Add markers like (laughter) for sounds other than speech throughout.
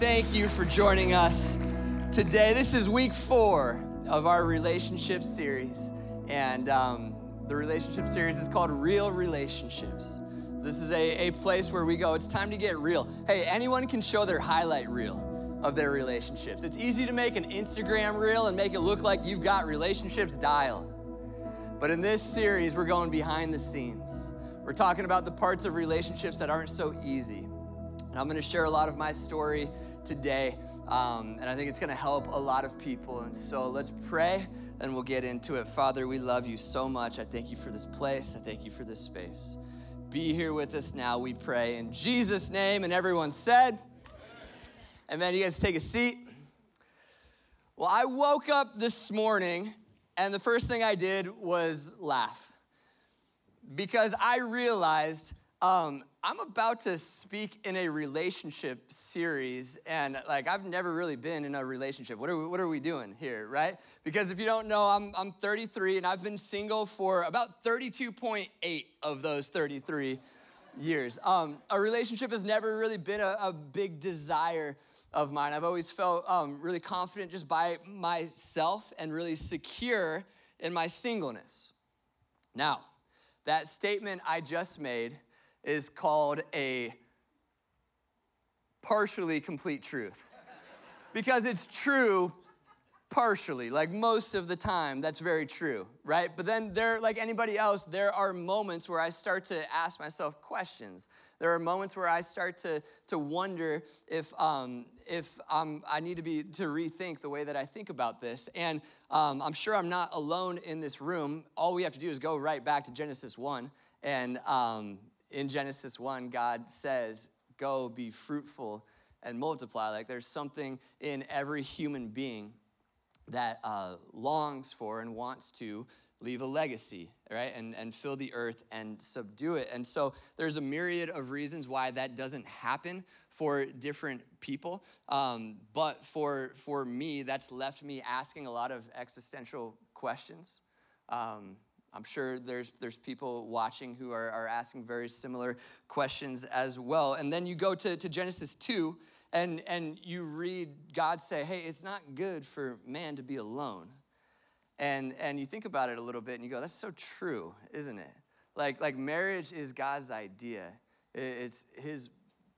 thank you for joining us today. This is week four of our relationship series, and um, the relationship series is called Real Relationships. This is a, a place where we go, it's time to get real. Hey, anyone can show their highlight reel of their relationships. It's easy to make an Instagram reel and make it look like you've got relationships dialed. But in this series, we're going behind the scenes. We're talking about the parts of relationships that aren't so easy. And I'm going to share a lot of my story today, um, and I think it's going to help a lot of people. And so let's pray, and we'll get into it. Father, we love you so much. I thank you for this place. I thank you for this space. Be here with us now, we pray. In Jesus' name, and everyone said, Amen. You guys take a seat. Well, I woke up this morning, and the first thing I did was laugh because I realized um, I'm about to speak in a relationship series, and like I've never really been in a relationship. What are we, what are we doing here, right? Because if you don't know, I'm, I'm 33 and I've been single for about 32.8 of those 33 years. Um, a relationship has never really been a, a big desire of mine. I've always felt um, really confident just by myself and really secure in my singleness. Now, that statement I just made is called a partially complete truth. because it's true partially, like most of the time, that's very true, right? But then there, like anybody else, there are moments where I start to ask myself questions. There are moments where I start to, to wonder if, um, if um, I need to be to rethink the way that I think about this. And um, I'm sure I'm not alone in this room. All we have to do is go right back to Genesis 1 and um, in Genesis 1, God says, Go be fruitful and multiply. Like there's something in every human being that uh, longs for and wants to leave a legacy, right? And, and fill the earth and subdue it. And so there's a myriad of reasons why that doesn't happen for different people. Um, but for, for me, that's left me asking a lot of existential questions. Um, I'm sure there's, there's people watching who are, are asking very similar questions as well. And then you go to, to Genesis 2 and, and you read God say, hey, it's not good for man to be alone. And, and you think about it a little bit and you go, that's so true, isn't it? Like, like marriage is God's idea. It's his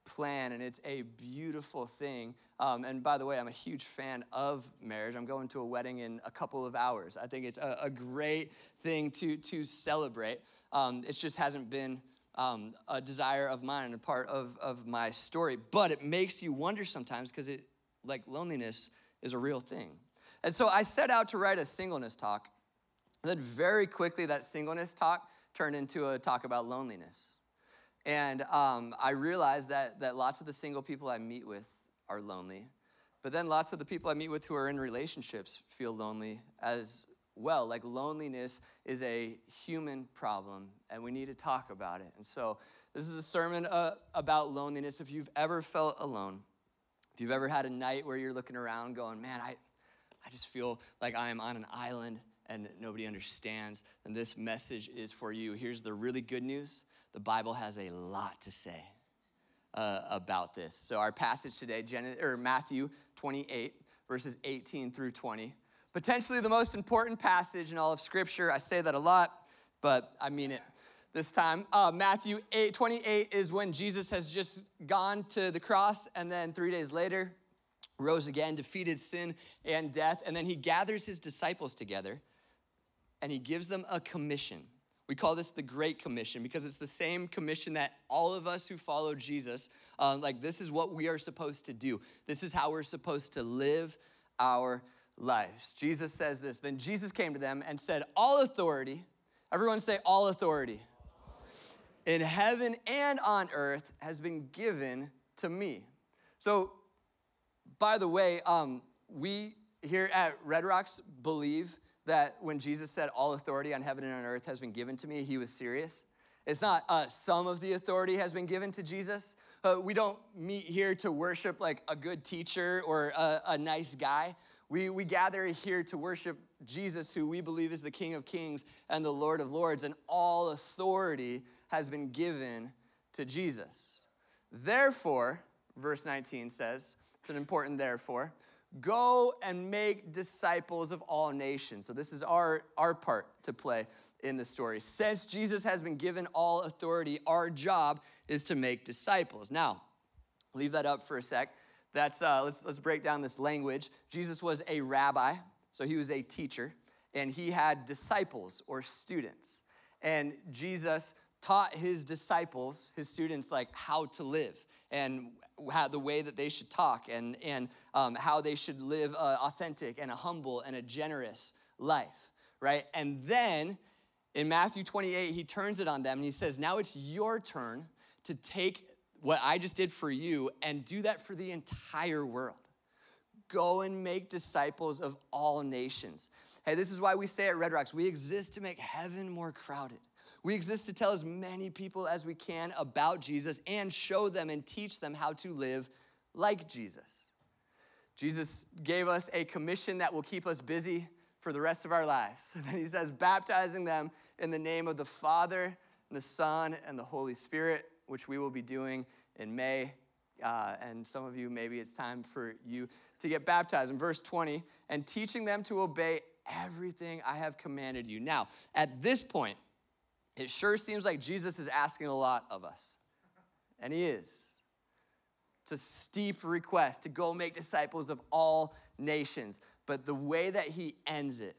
plan, and it's a beautiful thing. Um, and by the way, I'm a huge fan of marriage. I'm going to a wedding in a couple of hours. I think it's a, a great thing to, to celebrate. Um, it just hasn't been um, a desire of mine and a part of, of my story. But it makes you wonder sometimes because it, like loneliness, is a real thing. And so I set out to write a singleness talk. Then very quickly, that singleness talk turned into a talk about loneliness. And um, I realized that, that lots of the single people I meet with are lonely. But then lots of the people I meet with who are in relationships feel lonely as well. Like loneliness is a human problem, and we need to talk about it. And so, this is a sermon uh, about loneliness. If you've ever felt alone, if you've ever had a night where you're looking around going, man, I, I just feel like I am on an island and nobody understands, then this message is for you. Here's the really good news the Bible has a lot to say uh, about this. So, our passage today, Gen- or Matthew 28, verses 18 through 20, potentially the most important passage in all of Scripture. I say that a lot, but I mean it this time. Uh, Matthew 8, 28 is when Jesus has just gone to the cross, and then three days later, rose again, defeated sin and death, and then he gathers his disciples together and he gives them a commission. We call this the Great Commission because it's the same commission that all of us who follow Jesus, uh, like, this is what we are supposed to do. This is how we're supposed to live our lives. Jesus says this. Then Jesus came to them and said, All authority, everyone say, All authority, in heaven and on earth has been given to me. So, by the way, um, we here at Red Rocks believe that when Jesus said, All authority on heaven and on earth has been given to me, he was serious. It's not uh, some of the authority has been given to Jesus. Uh, we don't meet here to worship like a good teacher or a, a nice guy. We, we gather here to worship Jesus, who we believe is the King of Kings and the Lord of Lords, and all authority has been given to Jesus. Therefore, verse 19 says, It's an important therefore. Go and make disciples of all nations. So, this is our, our part to play in the story. Since Jesus has been given all authority, our job is to make disciples. Now, leave that up for a sec. That's, uh, let's, let's break down this language. Jesus was a rabbi, so he was a teacher, and he had disciples or students. And Jesus taught his disciples, his students, like how to live and how the way that they should talk and, and um, how they should live authentic and a humble and a generous life, right? And then in Matthew 28, he turns it on them and he says, Now it's your turn to take what I just did for you and do that for the entire world. Go and make disciples of all nations. Hey, this is why we say at Red Rocks, we exist to make heaven more crowded. We exist to tell as many people as we can about Jesus and show them and teach them how to live like Jesus. Jesus gave us a commission that will keep us busy for the rest of our lives. (laughs) And then he says, baptizing them in the name of the Father, and the Son, and the Holy Spirit, which we will be doing in May. Uh, and some of you, maybe it's time for you to get baptized. In verse 20, and teaching them to obey everything I have commanded you. Now, at this point, it sure seems like Jesus is asking a lot of us. And he is. It's a steep request to go make disciples of all nations. But the way that he ends it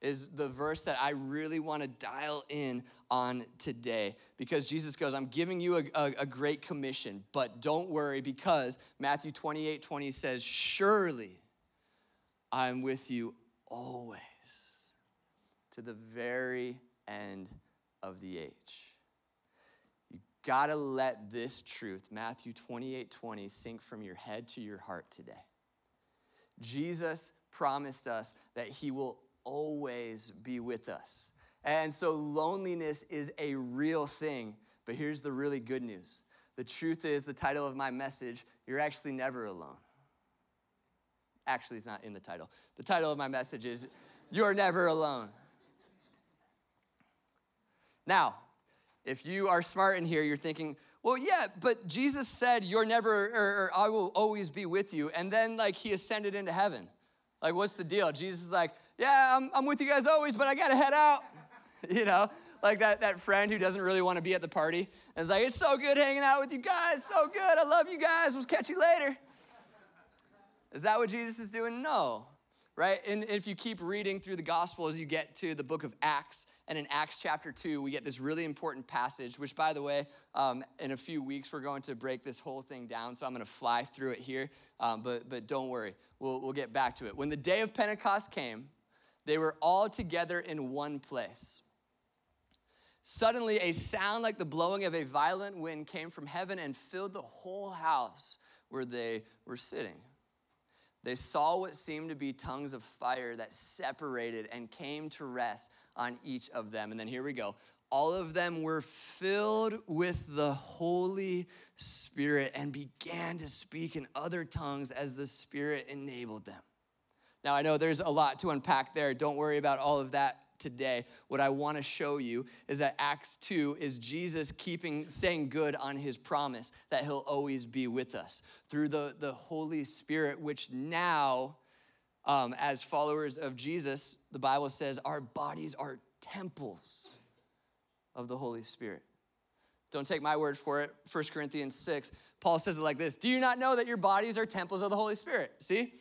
is the verse that I really want to dial in on today because Jesus goes, I'm giving you a, a, a, great commission, but don't worry because Matthew 28 20 says, Surely I'm with you always to the very end of the age. You gotta let this truth, Matthew 28 20, sink from your head to your heart today. Jesus promised us that he will always be with us. And so loneliness is a real thing. But here's the really good news the truth is, the title of my message, you're actually never alone. Actually, it's not in the title. The title of my message is, You're Never Alone. Now, if you are smart in here, you're thinking, well, yeah, but Jesus said, You're never, or, or, I will always be with you. And then, like, he ascended into heaven. Like, what's the deal? Jesus is like, Yeah, I'm, I'm with you guys always, but I gotta head out. (laughs) you know, like that, that friend who doesn't really wanna be at the party. And it's like, It's so good hanging out with you guys, so good. I love you guys. We'll catch you later. Is that what Jesus is doing? No right? And if you keep reading through the gospel as you get to the book of Acts, and in Acts chapter 2, we get this really important passage, which, by the way, um, in a few weeks, we're going to break this whole thing down. So I'm going to fly through it here. Um, but, but don't worry, we'll, we'll get back to it. When the day of Pentecost came, they were all together in one place. Suddenly, a sound like the blowing of a violent wind came from heaven and filled the whole house where they were sitting. They saw what seemed to be tongues of fire that separated and came to rest on each of them. And then here we go. All of them were filled with the Holy Spirit and began to speak in other tongues as the Spirit enabled them. Now, I know there's a lot to unpack there. Don't worry about all of that today, what I want to show you is that Acts 2 is Jesus keeping, saying good on his promise that he'll always be with us through the, the Holy Spirit, which now, um, as followers of Jesus, the Bible says our bodies are temples of the Holy Spirit. Don't take my word for it. 1 Corinthians 6, Paul says it like this Do you not know that your bodies are temples of the Holy Spirit? See?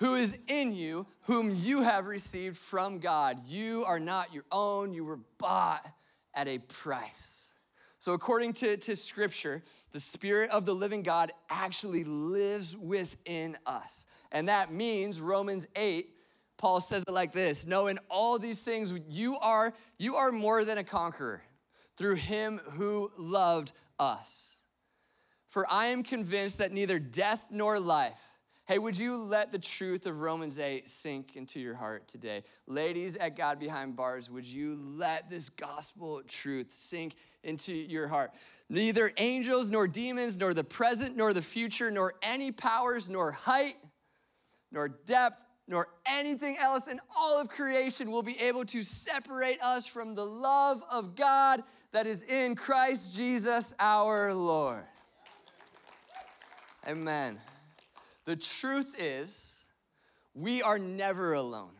Who is in you, whom you have received from God. You are not your own, you were bought at a price. So, according to, to scripture, the Spirit of the living God actually lives within us. And that means Romans 8, Paul says it like this No, in all these things, you are, you are more than a conqueror through him who loved us. For I am convinced that neither death nor life Hey, would you let the truth of Romans 8 sink into your heart today? Ladies at God Behind Bars, would you let this gospel truth sink into your heart? Neither angels, nor demons, nor the present, nor the future, nor any powers, nor height, nor depth, nor anything else in all of creation will be able to separate us from the love of God that is in Christ Jesus our Lord. Amen. The truth is, we are never alone.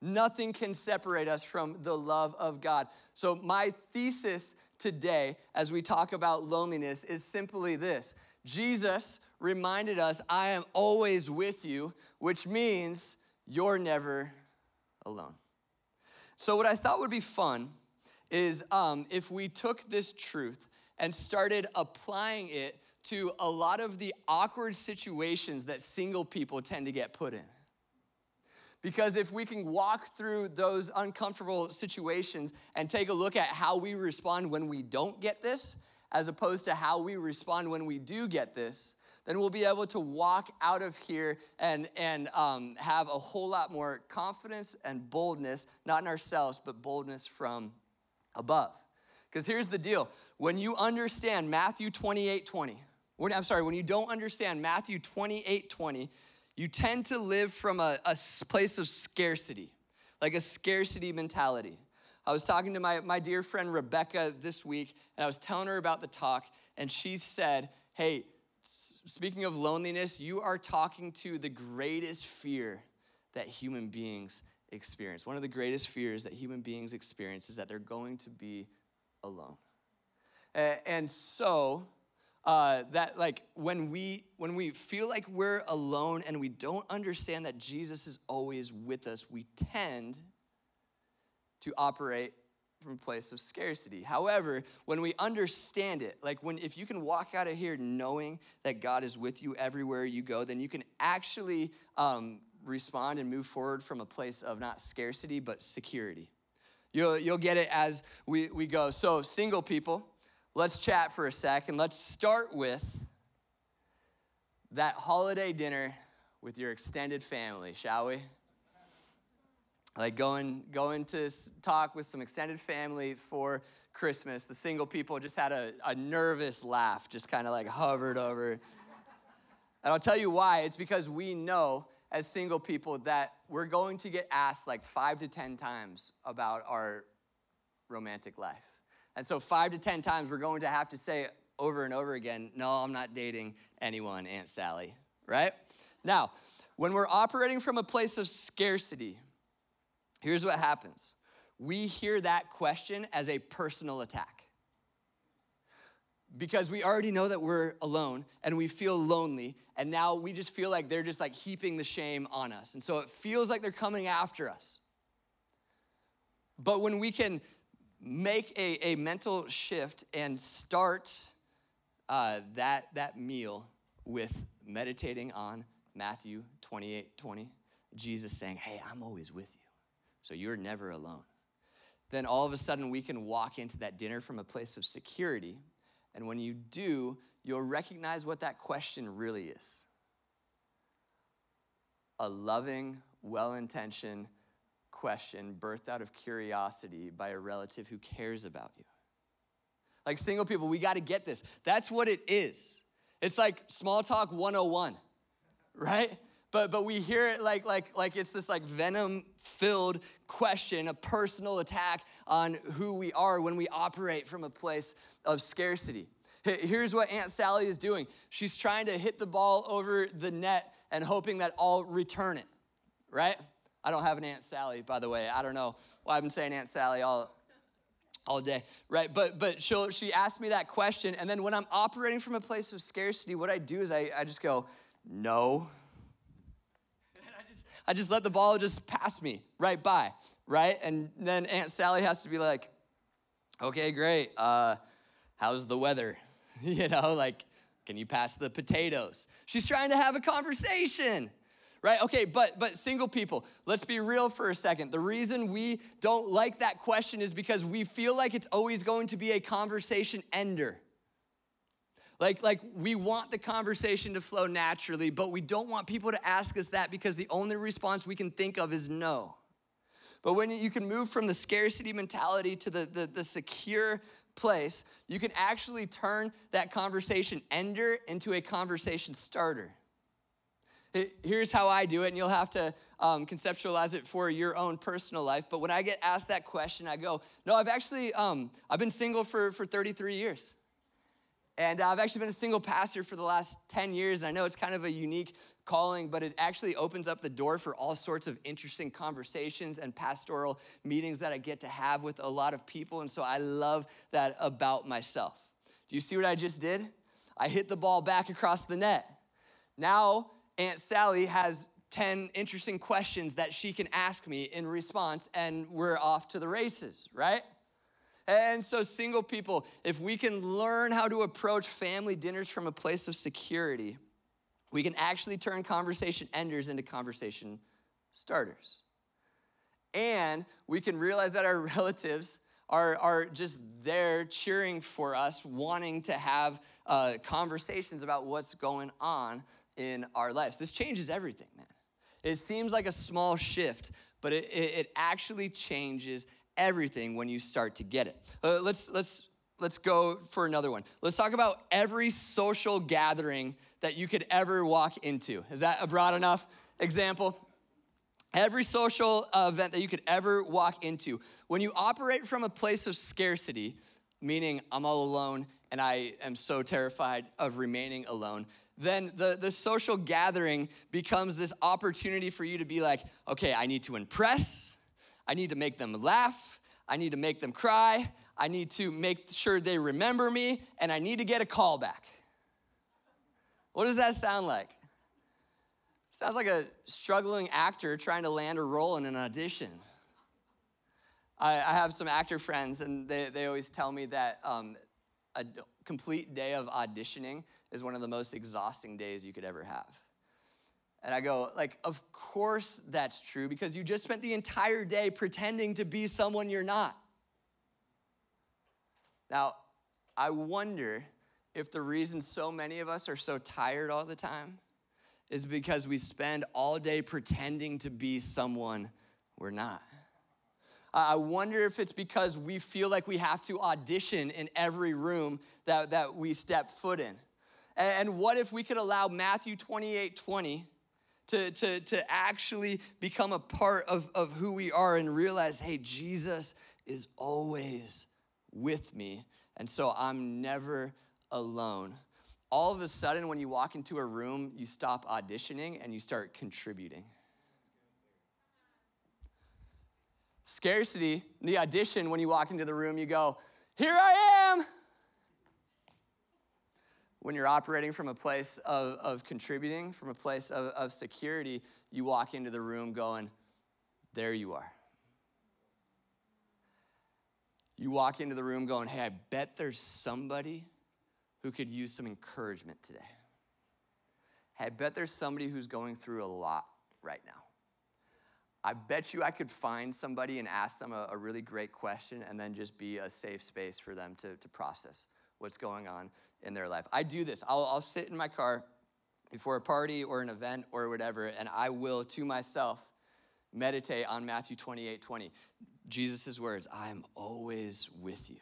Nothing can separate us from the love of God. So, my thesis today, as we talk about loneliness, is simply this Jesus reminded us, I am always with you, which means you're never alone. So, what I thought would be fun is um, if we took this truth and started applying it to a lot of the awkward situations that single people tend to get put in. Because if we can walk through those uncomfortable situations and take a look at how we respond when we don't get this, as opposed to how we respond when we do get this, then we'll be able to walk out of here and, and um, have a whole lot more confidence and boldness, not in ourselves, but boldness from above. Because here's the deal when you understand Matthew 28 20, when, I'm sorry, when you don't understand Matthew 28 20, you tend to live from a, a place of scarcity, like a scarcity mentality. I was talking to my, my dear friend Rebecca this week, and I was telling her about the talk, and she said, Hey, speaking of loneliness, you are talking to the greatest fear that human beings experience. One of the greatest fears that human beings experience is that they're going to be alone. And so, uh, that like when we when we feel like we're alone and we don't understand that jesus is always with us we tend to operate from a place of scarcity. However when we understand it like when if you can walk out of here knowing that god is with you everywhere you go then you can actually um, respond and move forward from a place of not scarcity but security. You'll, you'll get it as we, we go. So single people let's chat for a sec and let's start with that holiday dinner with your extended family, shall we? Like going, going to talk with some extended family for Christmas. The single people just had a, a nervous laugh, just kind of like hovered over. And I'll tell you why. It's because we know as single people that we're going to get asked like five to 10 times about our romantic life. And so, five to 10 times, we're going to have to say over and over again, No, I'm not dating anyone, Aunt Sally, right? Now, when we're operating from a place of scarcity, here's what happens we hear that question as a personal attack. Because we already know that we're alone and we feel lonely, and now we just feel like they're just like heaping the shame on us. And so it feels like they're coming after us. But when we can make a, a mental shift and start uh, that, that meal with meditating on Matthew 28 20. Jesus saying, Hey, I'm always with you, so you're never alone. Then all of a sudden, we can walk into that dinner from a place of security. And when you do, you'll recognize what that question really is a loving, well intentioned, question birthed out of curiosity by a relative who cares about you. Like single people, we got to get this. That's what it is. It's like small talk 101, right? But but we hear it like like like it's this like venom filled question, a personal attack on who we are when we operate from a place of scarcity. Here's what Aunt Sally is doing. She's trying to hit the ball over the net and hoping that I'll return it, right? I don't have an Aunt Sally, by the way. I don't know why I've been saying Aunt Sally all, all day, right? But but she she asked me that question, and then when I'm operating from a place of scarcity, what I do is I, I just go, no. And (laughs) I just I just let the ball just pass me right by, right? And then Aunt Sally has to be like, okay, great. Uh, how's the weather? (laughs) you know, like, can you pass the potatoes? She's trying to have a conversation right? Okay, but but single people, let's be real for a second. The reason we don't like that question is because we feel like it's always going to be a conversation ender. Like, like we want the conversation to flow naturally, but we don't want people to ask us that because the only response we can think of is no. But when you can move from the scarcity mentality to the, the, the secure place, you can actually turn that conversation ender into a conversation starter. Here's how I do it, and you'll have to um, conceptualize it for your own personal life. But when I get asked that question, I go, "No, I've actually um, I've been single for for 33 years." And I've actually been a single pastor for the last 10 years. And I know it's kind of a unique calling, but it actually opens up the door for all sorts of interesting conversations and pastoral meetings that I get to have with a lot of people. And so I love that about myself. Do you see what I just did? I hit the ball back across the net. Now, Aunt Sally has 10 interesting questions that she can ask me in response, and we're off to the races, right? And so, single people, if we can learn how to approach family dinners from a place of security, we can actually turn conversation enders into conversation starters. And we can realize that our (laughs) relatives are, are just there cheering for us, wanting to have uh, conversations about what's going on in our lives. This changes everything, man. It seems like a small shift, but it, it, it actually changes everything when you start to get it. Uh, let's, let's, let's go for another one. Let's talk about every social gathering that you could ever walk into. Is that a broad enough example? Every social event that you could ever walk into. When you operate from a place of scarcity, meaning I'm all alone and I am so terrified of remaining alone, then the, the social gathering becomes this opportunity for you to be like, okay, I need to impress, I need to make them laugh. I need to make them cry. I need to make sure they remember me, and I need to get a call back. What does that sound like? Sounds like a struggling actor trying to land a role in an audition. I, I have some actor friends, and they, they always tell me that um, a complete day of auditioning is one of the most exhausting days you could ever have. And I go, like, of course that's true because you just spent the entire day pretending to be someone you're not. Now, I wonder if the reason so many of us are so tired all the time is because we spend all day pretending to be someone we're not. I wonder if it's because we feel like we have to audition in every room that, that we step foot in. And what if we could allow Matthew 28 20 to, to, to actually become a part of, of who we are and realize, hey, Jesus is always with me. And so I'm never alone. All of a sudden, when you walk into a room, you stop auditioning and you start contributing. Scarcity, the audition, when you walk into the room, you go, Here I am when you're operating from a place of, of contributing, from a place of, of security, you walk into the room going, There you are. You walk into the room going, Hey, I bet there's somebody who could use some encouragement today. I bet there's somebody who's going through a lot right now. I bet you I could find somebody and ask them a, a, really great question and then just be a safe space for them to, to process what's going on in their life. I do this. I'll, I'll sit in my car before a party or an event or whatever, and I will to myself meditate on Matthew 28 20. Jesus' words, I am always with you.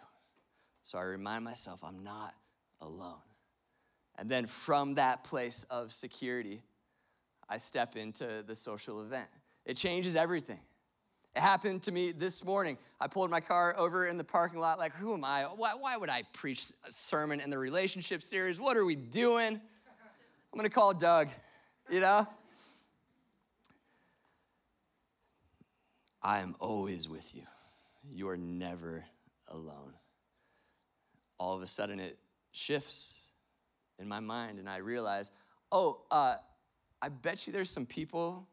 So I remind myself I'm not alone. And then from that place of security, I step into the social event. It changes everything. It happened to me this morning. I pulled my car over in the parking lot, like, who am I? Why, why would I preach a sermon in the relationship series? What are we doing? I'm gonna call Doug, you know? I am always with you. You are never alone. All of a sudden, it shifts in my mind, and I realize, oh, uh, I bet you there's some people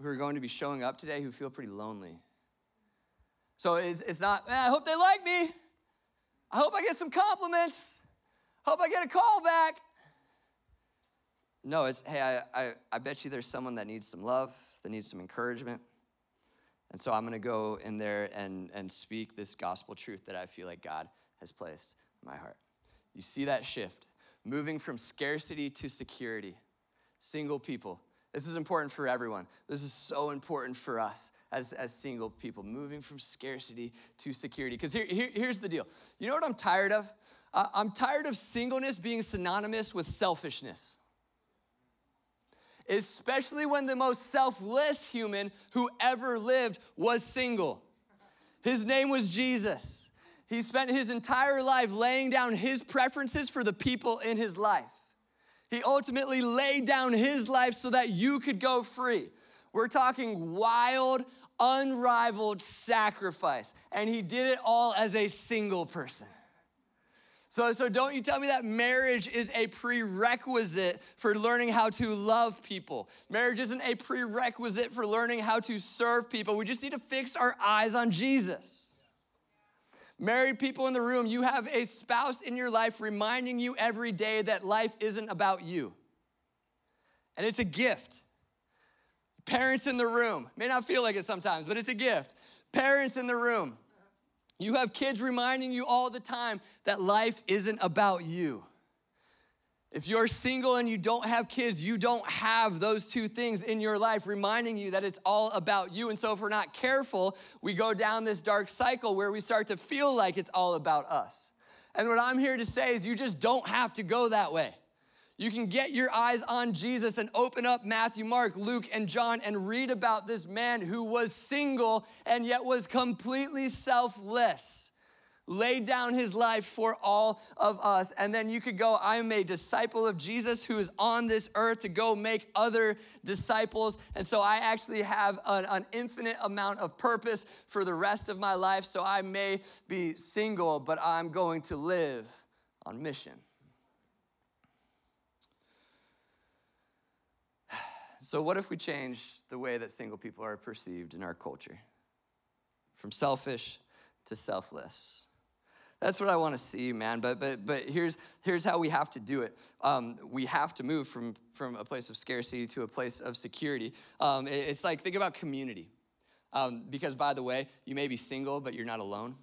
who are going to be showing up today who feel pretty lonely. So it's, it's not, man, I hope they like me. I hope I get some compliments. Hope I get a call back. No, it's, hey, I, I, I bet you there's someone that needs some love, that needs some encouragement. And so I'm going to go in there and, and speak this gospel truth that I feel like God has placed in my heart. You see that shift, moving from scarcity to security. Single people, this is important for everyone. This is so important for us as, as single people, moving from scarcity to security. Because here, here, here's the deal you know what I'm tired of? Uh, I'm tired of singleness being synonymous with selfishness. Especially when the most selfless human who ever lived was single. His name was Jesus. He spent his entire life laying down his preferences for the people in his life. He ultimately laid down his life so that you could go free. We're talking wild, unrivaled sacrifice. And he did it all as a single person. So, so don't you tell me that marriage is a prerequisite for learning how to love people. Marriage isn't a prerequisite for learning how to serve people. We just need to fix our eyes on Jesus. Married people in the room, you have a spouse in your life reminding you every day that life isn't about you. And it's a gift. Parents in the room, may not feel like it sometimes, but it's a gift. Parents in the room, you have kids reminding you all the time that life isn't about you. If you're single and you don't have kids, you don't have those two things in your life reminding you that it's all about you. And so, if we're not careful, we go down this dark cycle where we start to feel like it's all about us. And what I'm here to say is, you just don't have to go that way. You can get your eyes on Jesus and open up Matthew, Mark, Luke, and John and read about this man who was single and yet was completely selfless. Laid down his life for all of us. And then you could go, I'm a disciple of Jesus who is on this earth to go make other disciples. And so I actually have an, an infinite amount of purpose for the rest of my life. So I may be single, but I'm going to live on mission. So, what if we change the way that single people are perceived in our culture? From selfish to selfless. That's what I want to see, man. But but but here's here's how we have to do it. Um, we have to move from from a place of scarcity to a place of security. Um, it, it's like think about community, um, because by the way, you may be single, but you're not alone.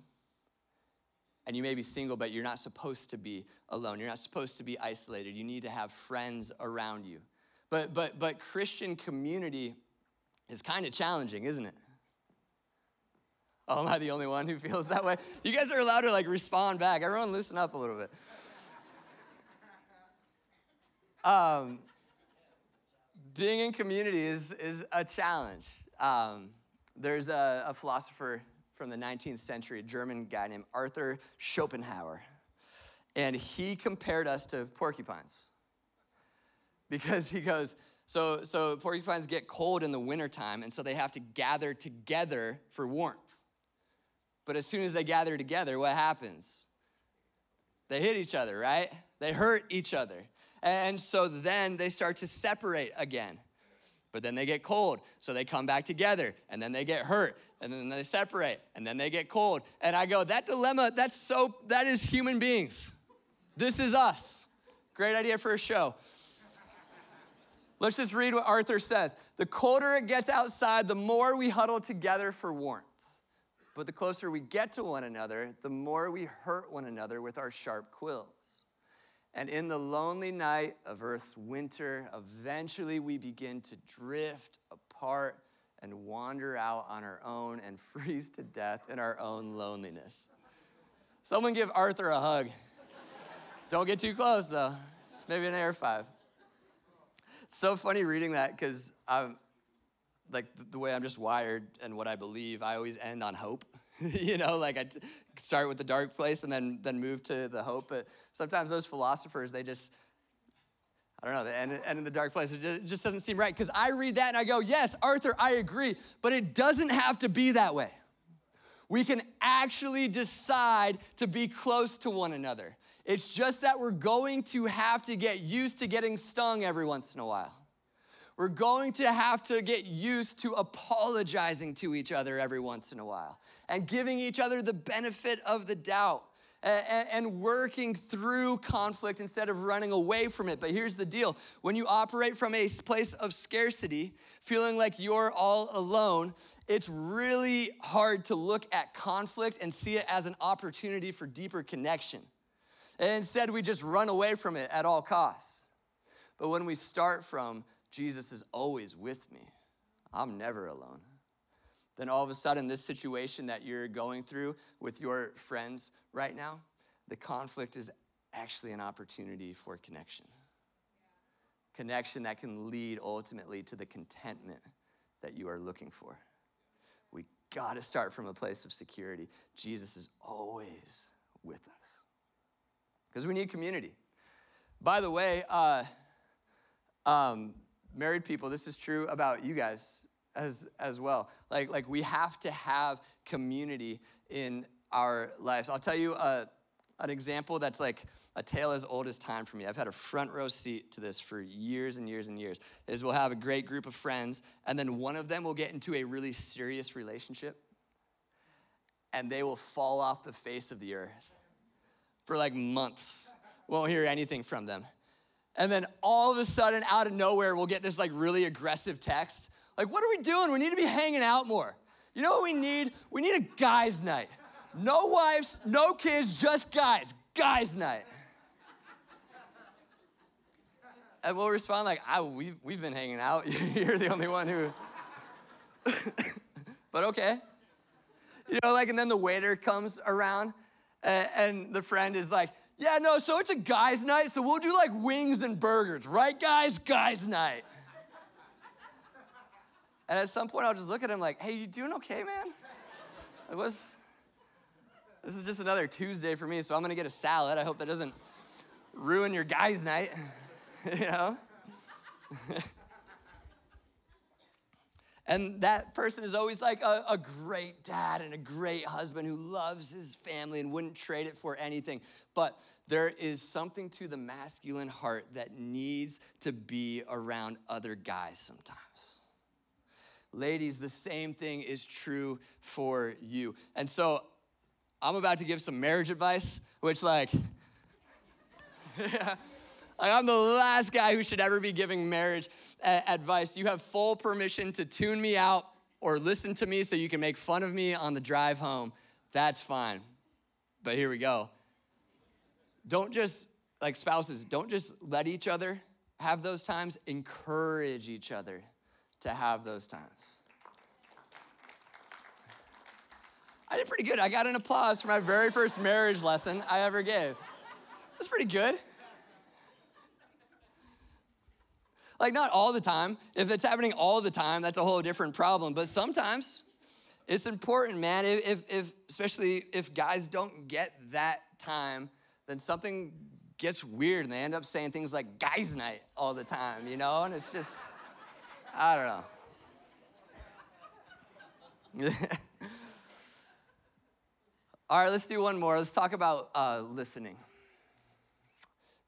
And you may be single, but you're not supposed to be alone. You're not supposed to be isolated. You need to have friends around you. But, but, but Christian community is kind of challenging, isn't it? Oh, am I the only one who feels that way? You guys are allowed to like respond back. Everyone loosen up a little bit. Um, being in community is, is a challenge. Um, there's a, a philosopher from the 19th century, a German guy named Arthur Schopenhauer, and he compared us to porcupines because he goes, so, so porcupines get cold in the wintertime, and so they have to gather together for warmth. But as soon as they gather together, what happens? They hit each other, right? They hurt each other. And so then they start to separate again. But then they get cold, so they come back together, and then they get hurt, and then they separate, and then they get cold. And I go, that dilemma, that's so, that is human beings. This is us. Great idea for a show. Let's just read what Arthur says. The colder it gets outside, the more we huddle together for warmth. But the closer we get to one another, the more we hurt one another with our sharp quills. And in the lonely night of Earth's winter, eventually we begin to drift apart and wander out on our own and (laughs) freeze to death in our own loneliness. Someone give Arthur a hug. Don't get too close though. Just maybe an air five so funny reading that because I'm um, like the way I'm just wired and what I believe, I always end on hope. (laughs) you know, like I t- start with the dark place and then then move to the hope. But sometimes those philosophers, they just I don't know, they end, end in the dark place. It just, it just doesn't seem right. Because I read that and I go, yes, Arthur, I agree. But it doesn't have to be that way. We can actually decide to be close to one another. It's just that we're going to have to get used to getting stung every once in a while. We're going to have to get used to apologizing to each other every once in a while and giving each other the benefit of the doubt and working through conflict instead of running away from it. But here's the deal when you operate from a place of scarcity, feeling like you're all alone, it's really hard to look at conflict and see it as an opportunity for deeper connection. And instead, we just run away from it at all costs. But when we start from, Jesus is always with me, I'm never alone, then all of a sudden, this situation that you're going through with your friends right now, the conflict is actually an opportunity for connection. Connection that can lead ultimately to the contentment that you are looking for. We got to start from a place of security. Jesus is always with us because we need community. By the way, uh, um, married people, this is true about you guys as as well. Like like we have to have community in our lives. I'll tell you a, an example that's like a tale as old as time for me. I've had a front row seat to this for years and years and years. Is we'll have a great group of friends, and then one of them will get into a really serious relationship, and they will fall off the face of the earth for like months. Won't hear anything from them. And then all of a sudden, out of nowhere, we'll get this like really aggressive text. Like, what are we doing? We need to be hanging out more. You know what we need? We need a guys' night. No wives, no kids, just guys. Guys' night. And we'll respond like, ah, we've, we've been hanging out. (laughs) You're the only one who. (laughs) but okay. You know, like, and then the waiter comes around and, and the friend is like, yeah, no, so it's a guys' night, so we'll do like wings and burgers, right, guys? Guys' night. And at some point, I'll just look at him like, hey, you doing okay, man? It was, this is just another Tuesday for me, so I'm gonna get a salad. I hope that doesn't ruin your guys' night, (laughs) you know? (laughs) And that person is always like a, a, great dad and a great husband who loves his family and wouldn't trade it for anything. But there is something to the masculine heart that needs to be around other guys sometimes. Ladies, the same thing is true for you. And so I'm about to give some marriage advice, which, like, (laughs) yeah. Like, I'm the last guy who should ever be giving marriage uh, advice. You have full permission to tune me out or listen to me so you can make fun of me on the drive home. That's fine. But here we go. Don't just, like spouses, don't just let each other have those times, encourage each other to have those times. I did pretty good. I got an applause for my very first marriage lesson I ever gave. That's pretty good. Like, not all the time. If it's happening all the time, that's a whole different problem. But sometimes it's important, man. If, if, especially if guys don't get that time, then something gets weird and they end up saying things like guys' night all the time, you know? And it's just, I don't know. (laughs) all right, let's do one more. Let's talk about uh, listening.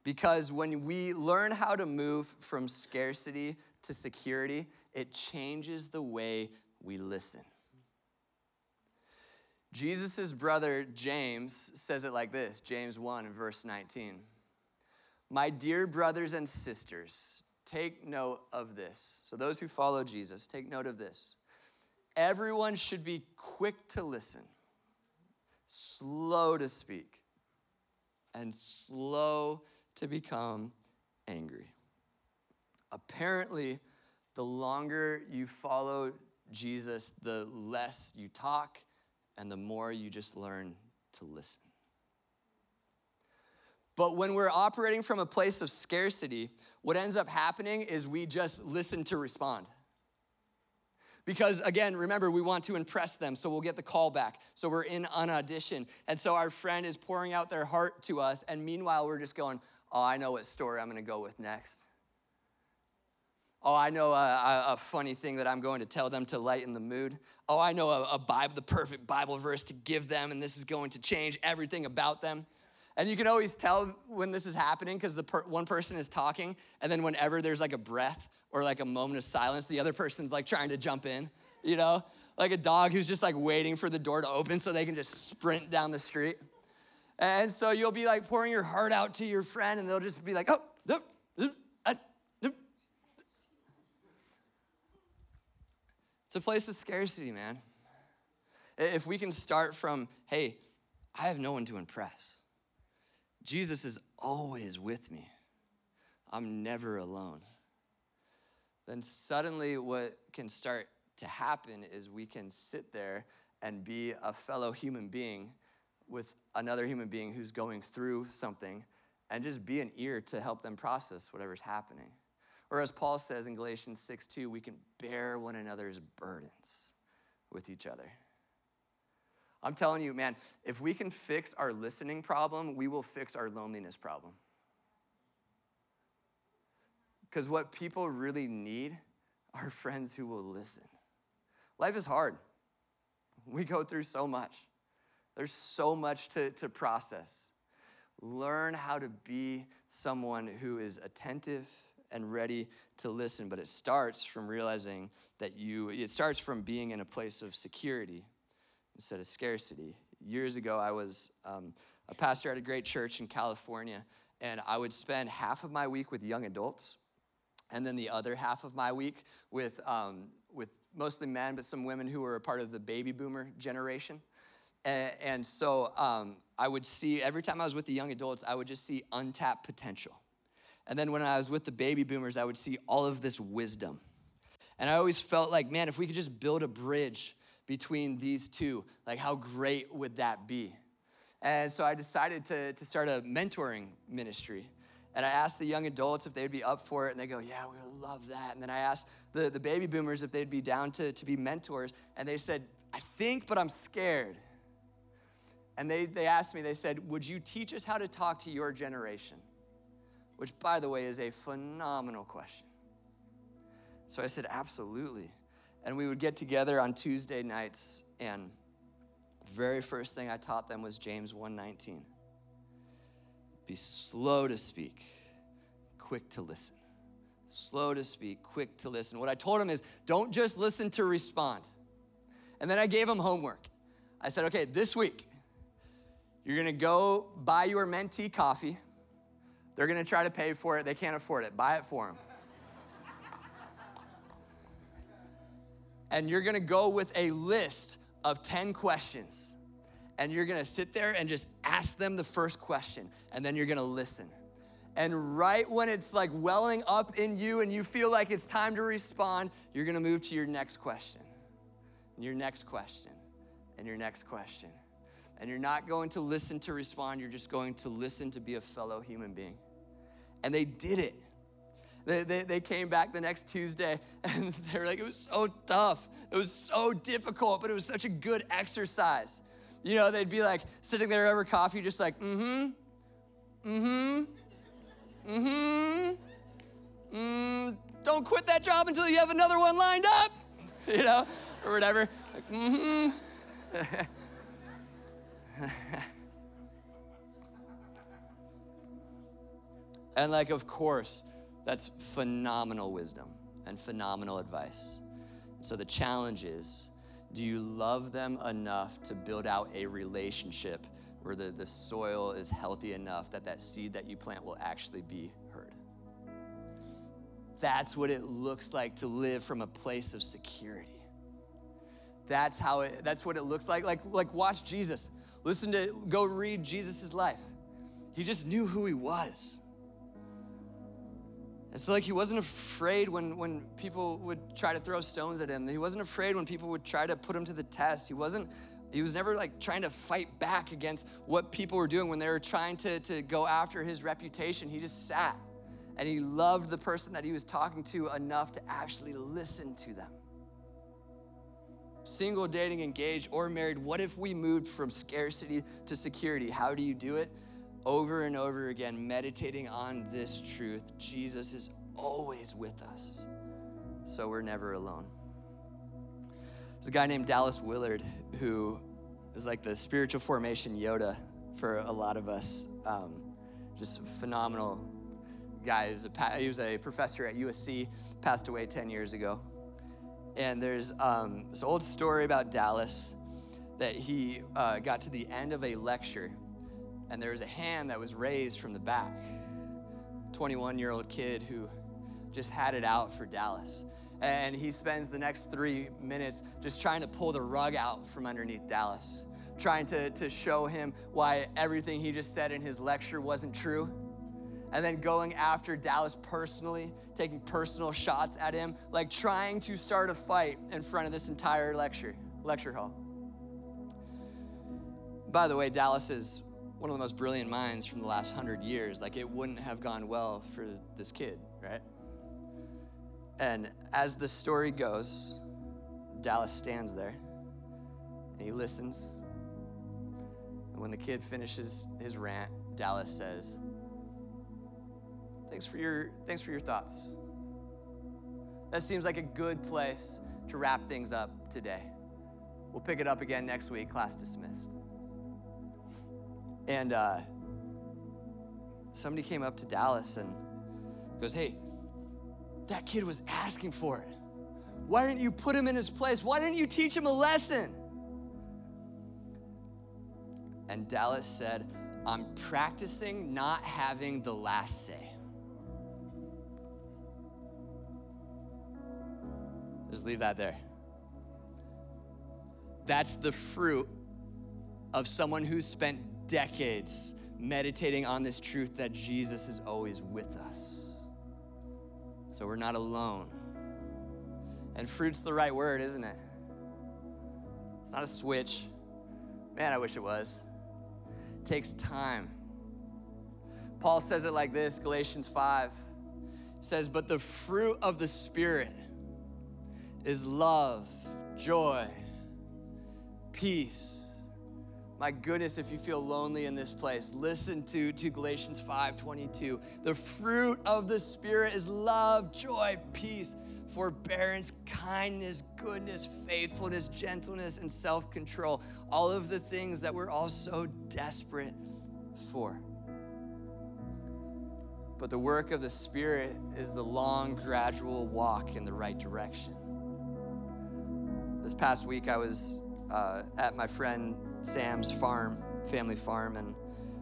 Because when we learn how to move from scarcity to security, it changes the way we listen. Jesus' brother James says it like this James 1 verse 19. My dear brothers and sisters, take note of this. So, those who follow Jesus, take note of this. Everyone should be quick to listen, slow to speak, and slow to become angry. Apparently, the longer you follow Jesus, the less you talk and the more you just learn to listen. But when we're operating from a place of scarcity, what ends up happening is we just listen to respond. Because again, remember, we want to impress them, so we'll get the call back. So we're in an audition. And so our friend is pouring out their heart to us, and meanwhile, we're just going, Oh, I know what story I'm going to go with next. Oh, I know a, a, funny thing that I'm going to tell them to lighten the mood. Oh, I know a, a Bible, the perfect Bible verse to give them, and this is going to change everything about them. And you can always tell when this is happening because the per- one person is talking, and then whenever there's like a breath or like a moment of silence, the other person's like trying to jump in, you know? Like a dog who's just like waiting for the door to open so they can just sprint down the street. And so you'll be like pouring your heart out to your friend, and they'll just be like, oh, It's a place of scarcity, man. If we can start from, hey, I have no one to impress. Jesus is always with me. I'm never alone. Then suddenly, what can start to happen is we can sit there and be a fellow human being with another human being who's going through something and just be an ear to help them process whatever's happening. Or as Paul says in Galatians 6 2, we can bear one another's burdens with each other. I'm telling you, man, if we can fix our listening problem, we will fix our loneliness problem. Because what people really need are friends who will listen. Life is hard. We go through so much. There's so much to, to process. Learn how to be someone who is attentive and ready to listen, but it starts from realizing that you, it starts from being in a place of security instead of scarcity. Years ago, I was um, a pastor at a great church in California, and I would spend half of my week with young adults, and then the other half of my week with, um, with mostly men, but some women who were a part of the baby boomer generation. And, so um, I would see, every time I was with the young adults, I would just see untapped potential. And then when I was with the baby boomers, I would see all of this wisdom. And I always felt like, man, if we could just build a bridge between these two, like how great would that be? And so I decided to, to start a mentoring ministry. And I asked the young adults if they'd be up for it, and they go, Yeah, we would love that. And then I asked the, the baby boomers if they'd be down to, to be mentors, and they said, I think, but I'm scared. And they, they asked me, they said, Would you teach us how to talk to your generation? Which, by the way, is a phenomenal question. So I said, Absolutely. And we would get together on Tuesday nights, and very first thing I taught them was James 119. Be slow to speak, quick to listen. Slow to speak, quick to listen. What I told them is don't just listen to respond. And then I gave them homework. I said, okay, this week, you're gonna go buy your mentee coffee. They're gonna try to pay for it. They can't afford it. Buy it for them. and you're gonna go with a list of 10 questions. And you're gonna sit there and just ask them the first question, and then you're gonna listen. And right when it's like welling up in you and you feel like it's time to respond, you're gonna move to your next question, and your next question, and your next question. And you're not going to listen to respond, you're just going to listen to be a fellow human being. And they did it. They, they, they came back the next Tuesday (laughs) and they were like, it was so tough. It was so difficult, but it was such a good exercise. You know, they'd be like sitting there over coffee, just like, mm hmm, mm hmm, mm hmm, mm, don't quit that job until you have another one lined up, (laughs) you know, or whatever. Like, mm hmm. (laughs) (laughs) and like, of course, that's phenomenal wisdom and phenomenal advice. So the challenge is do you love them enough to build out a relationship where the, the soil is healthy enough that that seed that you plant will actually be heard? That's what it looks like to live from a place of security. That's how it, that's what it looks like. Like, like watch Jesus. Listen to, go read Jesus' life. He just knew who he was. And so, like, he wasn't afraid when, when people would try to throw stones at him. He wasn't afraid when people would try to put him to the test. He wasn't, he was never like trying to fight back against what people were doing when they were trying to, to go after his reputation. He just sat and he loved the person that he was talking to enough to actually listen to them. Single, dating, engaged, or married, what if we moved from scarcity to security? How do you do it? over and over again, meditating on this truth Jesus is always with us, so we're never alone. There's a guy named Dallas Willard who is like the spiritual formation Yoda for a lot of us. Um, just phenomenal guy. He was, a, he was a professor at USC, passed away 10 years ago. And there's um, this old story about Dallas that he uh, got to the end of a lecture and there was a hand that was raised from the back. 21 year old kid who just had it out for Dallas. And he spends the next three minutes just trying to pull the rug out from underneath Dallas, trying to, to show him why everything he just said in his lecture wasn't true. And then going after Dallas personally, taking personal shots at him, like trying to start a fight in front of this entire lecture, lecture hall. By the way, Dallas is one of the most brilliant minds from the last hundred years, like it wouldn't have gone well for this kid, right? And as the story goes, Dallas stands there and he listens And when the kid finishes his rant, Dallas says, Thanks for your, thanks for your thoughts. That seems like a good place to wrap things up today. We'll pick it up again next week, class dismissed. And uh, somebody came up to Dallas and goes, Hey, that kid was asking for it. Why didn't you put him in his place? Why didn't you teach him a lesson? And Dallas said, I'm practicing not having the last say. Just leave that there. That's the fruit of someone who's spent decades meditating on this truth that Jesus is always with us. So we're not alone. And fruit's the right word, isn't it? It's not a switch. Man, I wish it was. It takes time. Paul says it like this Galatians 5 says, But the fruit of the Spirit is love, joy, peace. My goodness, if you feel lonely in this place, listen to, to Galatians 5 22. The fruit of the Spirit is love, joy, peace, forbearance, kindness, goodness, faithfulness, gentleness, and self control. All of the things that we're all so desperate for. But the work of the Spirit is the long, gradual walk in the right direction. This past week, I was uh, at my friend Sam's farm, family farm, and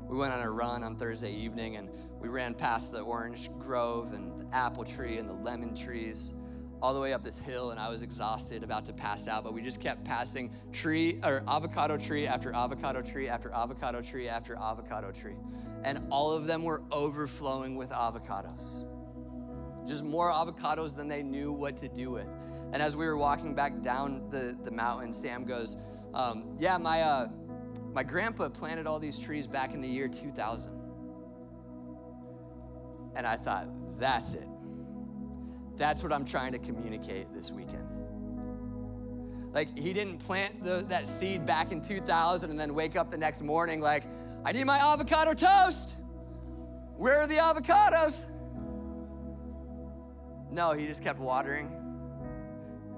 we went on a run on Thursday evening and we ran past the orange grove and the apple tree and the lemon trees all the way up this hill and I was exhausted, about to pass out, but we just kept passing tree or avocado tree after avocado tree after avocado tree after avocado tree. And all of them were overflowing with avocados. Just more avocados than they knew what to do with. And as we were walking back down the, the mountain, Sam goes, um, Yeah, my, uh, my grandpa planted all these trees back in the year 2000. And I thought, That's it. That's what I'm trying to communicate this weekend. Like, he didn't plant the, that seed back in 2000 and then wake up the next morning like, I need my avocado toast. Where are the avocados? No, he just kept watering,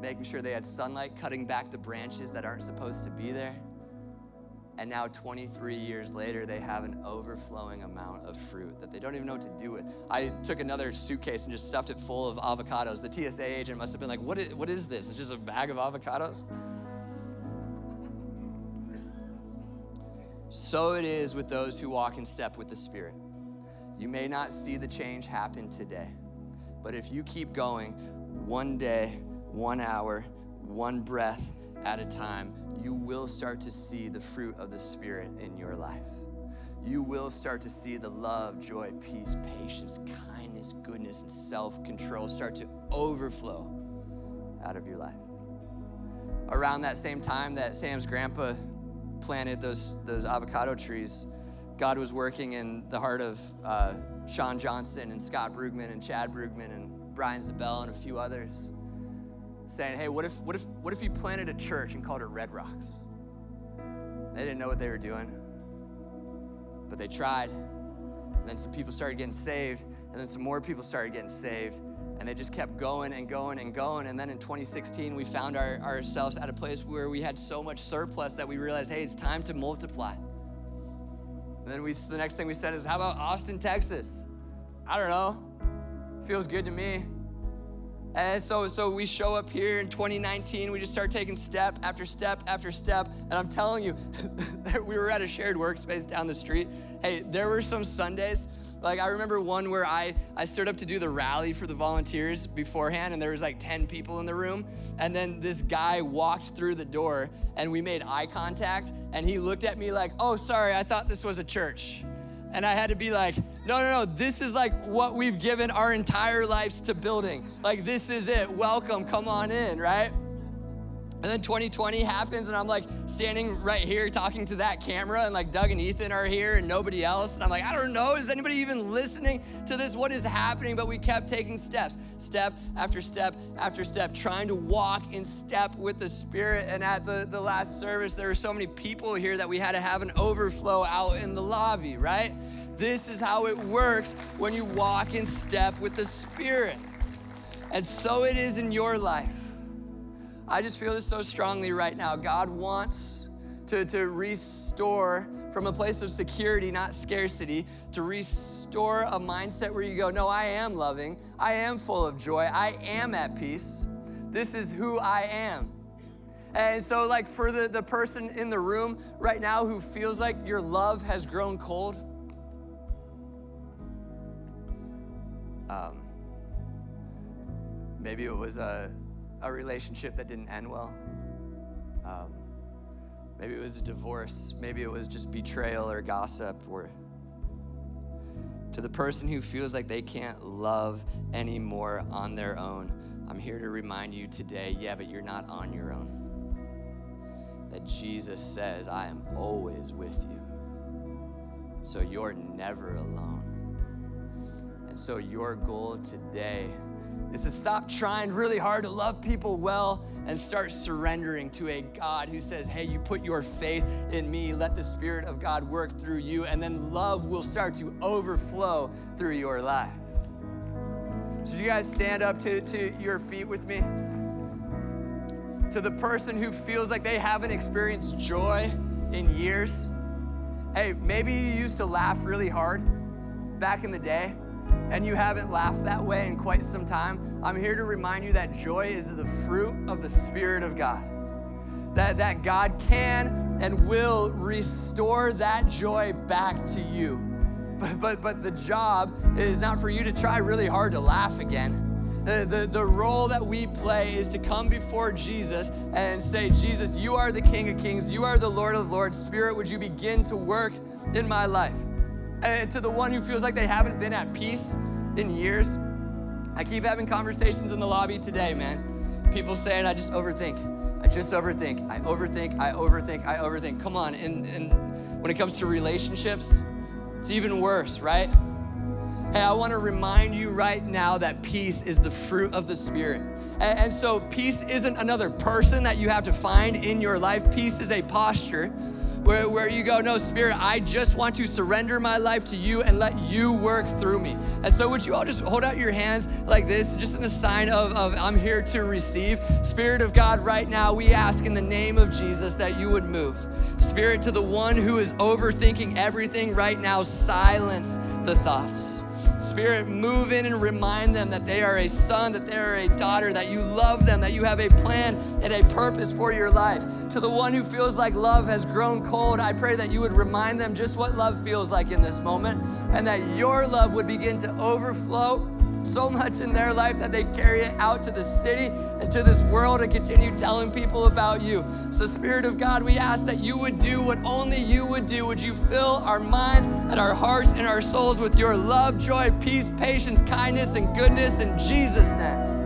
making sure they had sunlight, cutting back the branches that aren't supposed to be there. And now, 23 years later, they have an overflowing amount of fruit that they don't even know what to do with. I took another suitcase and just stuffed it full of avocados. The TSA agent must have been like, What is, what is this? It's just a bag of avocados? So it is with those who walk in step with the Spirit. You may not see the change happen today, but if you keep going one day, one hour, one breath at a time, you will start to see the fruit of the Spirit in your life. You will start to see the love, joy, peace, patience, kindness, goodness, and self control start to overflow out of your life. Around that same time that Sam's grandpa planted those, those avocado trees, God was working in the heart of uh, Sean Johnson and Scott Brugman and Chad Brugman and Brian Zabel and a few others saying, hey, what if, what if, what if you planted a church and called it Red Rocks? They didn't know what they were doing, but they tried. And then some people started getting saved, and then some more people started getting saved, and they just kept going and going and going. And then in 2016, we found our, ourselves at a place where we had so much surplus that we realized, hey, it's time to multiply. And then we, the next thing we said is, how about Austin, Texas? I don't know. Feels good to me. And so, so we show up here in 2019. We just start taking step after step after step. And I'm telling you, (laughs) we were at a shared workspace down the street. Hey, there were some Sundays. Like I remember one where I, I stood up to do the rally for the volunteers beforehand, and there was like 10 people in the room. And then this guy walked through the door and we made eye contact, and he looked at me like, oh, sorry, I thought this was a church. And I had to be like, no, no, no, this is like what we've given our entire lives to building. Like, this is it. Welcome, come on in, right? And then 2020 happens, and I'm like standing right here talking to that camera, and like Doug and Ethan are here, and nobody else. And I'm like, I don't know, is anybody even listening to this? What is happening? But we kept taking steps, step after step after step, trying to walk in step with the Spirit. And at the, the last service, there were so many people here that we had to have an overflow out in the lobby, right? This is how it works when you walk in step with the Spirit. And so it is in your life. I just feel this so strongly right now. God wants to, to restore from a place of security, not scarcity, to restore a mindset where you go, No, I am loving. I am full of joy. I am at peace. This is who I am. And so, like, for the, the person in the room right now who feels like your love has grown cold, um, maybe it was a a relationship that didn't end well. Um, maybe it was a divorce. Maybe it was just betrayal or gossip. Or to the person who feels like they can't love anymore on their own, I'm here to remind you today yeah, but you're not on your own. That Jesus says, I am always with you. So you're never alone. And so your goal today is to stop trying really hard to love people well and start surrendering to a God who says, Hey, you put your faith in me, let the Spirit of God work through you, and then love will start to overflow through your life. So, you guys stand up to, to your feet with me? To the person who feels like they haven't experienced joy in years. Hey, maybe you used to laugh really hard back in the day and you haven't laughed that way in quite some time, I'm here to remind you that joy is the fruit of the Spirit of God. That, that God can and will restore that joy back to you. But, but, but the job is not for you to try really hard to laugh again. The, the, the role that we play is to come before Jesus and say, Jesus, you are the King of Kings, you are the Lord of Lords. Spirit, would you begin to work in my life? And to the one who feels like they haven't been at peace in years, I keep having conversations in the lobby today, man. People saying, I just overthink. I just overthink. I overthink. I overthink. I overthink. Come on. And, and when it comes to relationships, it's even worse, right? Hey, I want to remind you right now that peace is the fruit of the Spirit. And, and so, peace isn't another person that you have to find in your life, peace is a posture where, where you go, No, Spirit, I just want to surrender my life to you and let you work through me. And so, would you all just hold out your hands like this, just in a sign of, of I'm here to receive? Spirit of God, right now, we ask in the name of Jesus that you would move. Spirit, to the one who is overthinking everything right now, silence the thoughts. Spirit, move in and remind them that they are a son, that they are a daughter, that you love them, that you have a plan and a purpose for your life. To the one who feels like love has grown cold, I pray that you would remind them just what love feels like in this moment and that your love would begin to overflow so much in their life that they carry it out to the city and to this world and continue telling people about you. So, Spirit of God, we ask that you would do what only you would do. Would you fill our minds and our hearts and our souls with your love, joy, peace, patience, kindness, and goodness in Jesus' name?